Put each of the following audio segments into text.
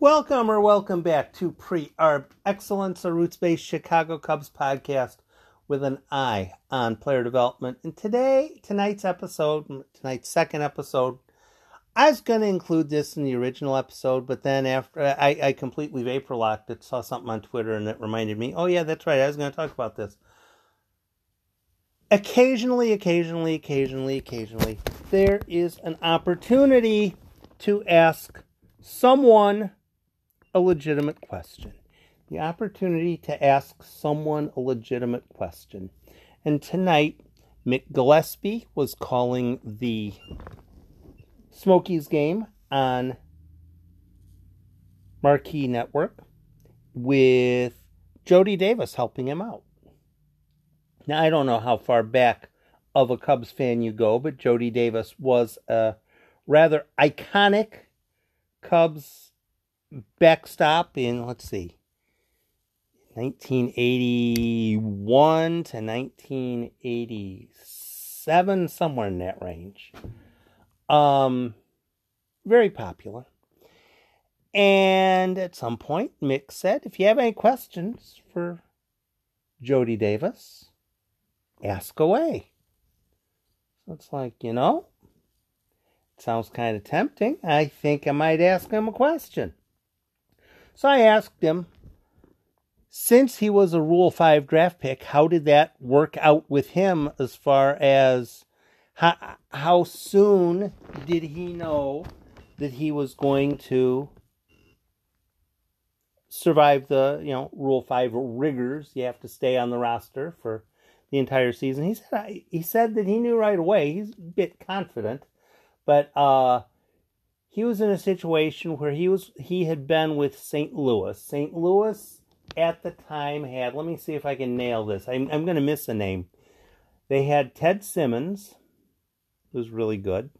Welcome or welcome back to Pre Arb Excellence, a roots based Chicago Cubs podcast with an eye on player development. And today, tonight's episode, tonight's second episode, I was going to include this in the original episode, but then after I, I completely vapor locked it, saw something on Twitter, and it reminded me, oh, yeah, that's right, I was going to talk about this. Occasionally, occasionally, occasionally, occasionally, there is an opportunity to ask someone a legitimate question. The opportunity to ask someone a legitimate question. And tonight, Mick Gillespie was calling the Smokies game on Marquee Network with Jody Davis helping him out. Now, I don't know how far back of a Cubs fan you go, but Jody Davis was a rather iconic Cubs backstop in, let's see, 1981 to 1987, somewhere in that range. Um, very popular. And at some point, Mick said, if you have any questions for Jody Davis, ask away. So it's like, you know, it sounds kind of tempting. I think I might ask him a question. So I asked him, since he was a Rule 5 draft pick, how did that work out with him as far as how, how soon did he know that he was going to survive the, you know, Rule 5 rigors? You have to stay on the roster for the entire season. He said he said that he knew right away. He's a bit confident, but uh, he was in a situation where he was he had been with St. Louis. St. Louis at the time had. Let me see if I can nail this. I'm I'm going to miss a name. They had Ted Simmons, who was really good.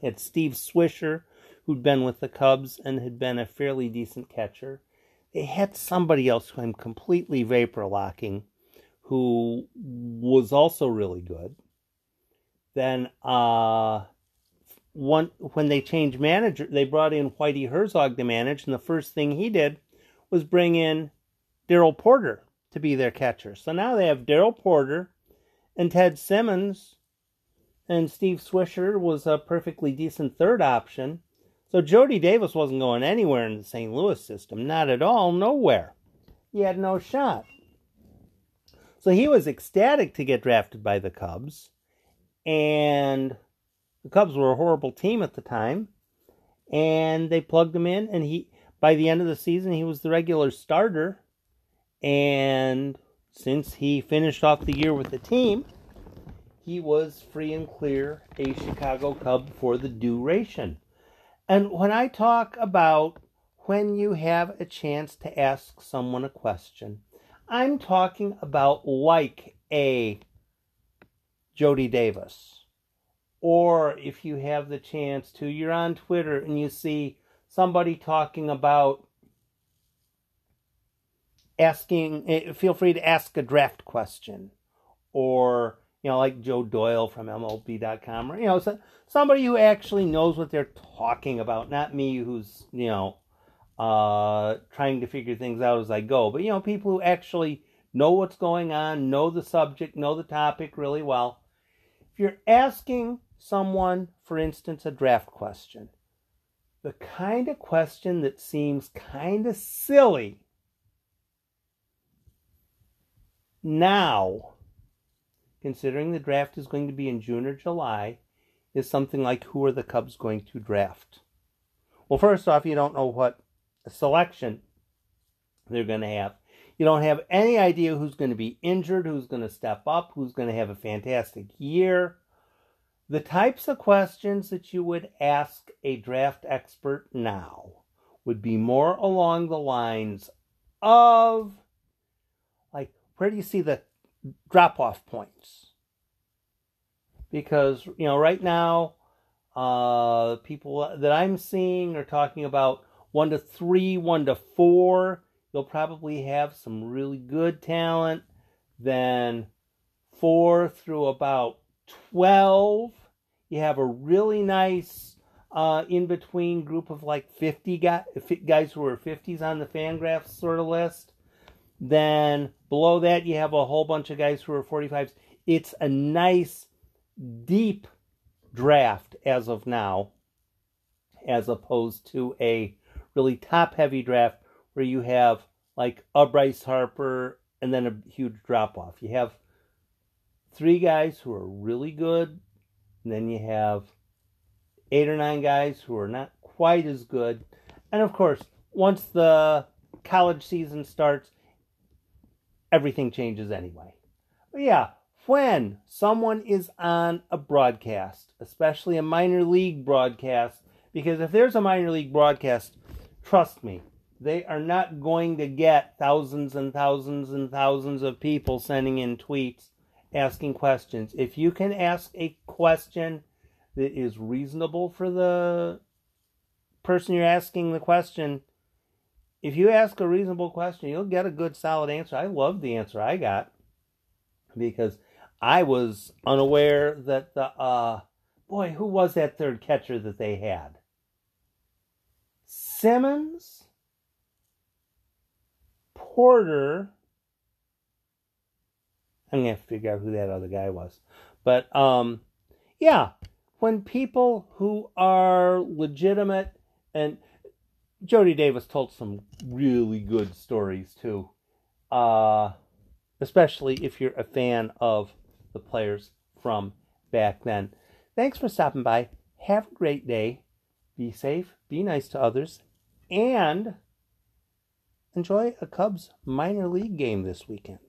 They had Steve Swisher, who'd been with the Cubs and had been a fairly decent catcher. They had somebody else who I'm completely vapor locking who was also really good. Then uh, one when they changed manager, they brought in Whitey Herzog to manage, and the first thing he did was bring in Darrell Porter to be their catcher. So now they have Darrell Porter and Ted Simmons, and Steve Swisher was a perfectly decent third option. So Jody Davis wasn't going anywhere in the St. Louis system, not at all, nowhere. He had no shot. So he was ecstatic to get drafted by the Cubs. And the Cubs were a horrible team at the time. And they plugged him in and he by the end of the season he was the regular starter. And since he finished off the year with the team, he was free and clear a Chicago Cub for the duration. And when I talk about when you have a chance to ask someone a question, I'm talking about like a Jody Davis. Or if you have the chance to, you're on Twitter and you see somebody talking about asking, eh, feel free to ask a draft question. Or, you know, like Joe Doyle from MLB.com, or, you know, somebody who actually knows what they're talking about, not me who's, you know, uh, trying to figure things out as I go. But, you know, people who actually know what's going on, know the subject, know the topic really well. If you're asking someone, for instance, a draft question, the kind of question that seems kind of silly now, considering the draft is going to be in June or July, is something like who are the Cubs going to draft? Well, first off, you don't know what selection they're going to have. You don't have any idea who's going to be injured, who's going to step up, who's going to have a fantastic year. The types of questions that you would ask a draft expert now would be more along the lines of like, where do you see the drop off points? Because, you know, right now, uh, people that I'm seeing are talking about one to three, one to four, you'll probably have some really good talent. Then four through about 12, you have a really nice uh, in between group of like 50 guys, guys who are 50s on the Fangraphs sort of list. Then below that, you have a whole bunch of guys who are 45s. It's a nice, deep draft as of now, as opposed to a really top heavy draft where you have like a Bryce Harper and then a huge drop off. You have three guys who are really good, and then you have eight or nine guys who are not quite as good. And of course, once the college season starts, everything changes anyway. But yeah, when someone is on a broadcast, especially a minor league broadcast, because if there's a minor league broadcast, trust me, they are not going to get thousands and thousands and thousands of people sending in tweets asking questions. If you can ask a question that is reasonable for the person you're asking the question, if you ask a reasonable question, you'll get a good solid answer. I love the answer I got because I was unaware that the uh boy, who was that third catcher that they had? Simmons, Porter. I'm gonna have to figure out who that other guy was. But um yeah, when people who are legitimate and Jody Davis told some really good stories too. Uh especially if you're a fan of the players from back then. Thanks for stopping by. Have a great day. Be safe, be nice to others, and enjoy a Cubs minor league game this weekend.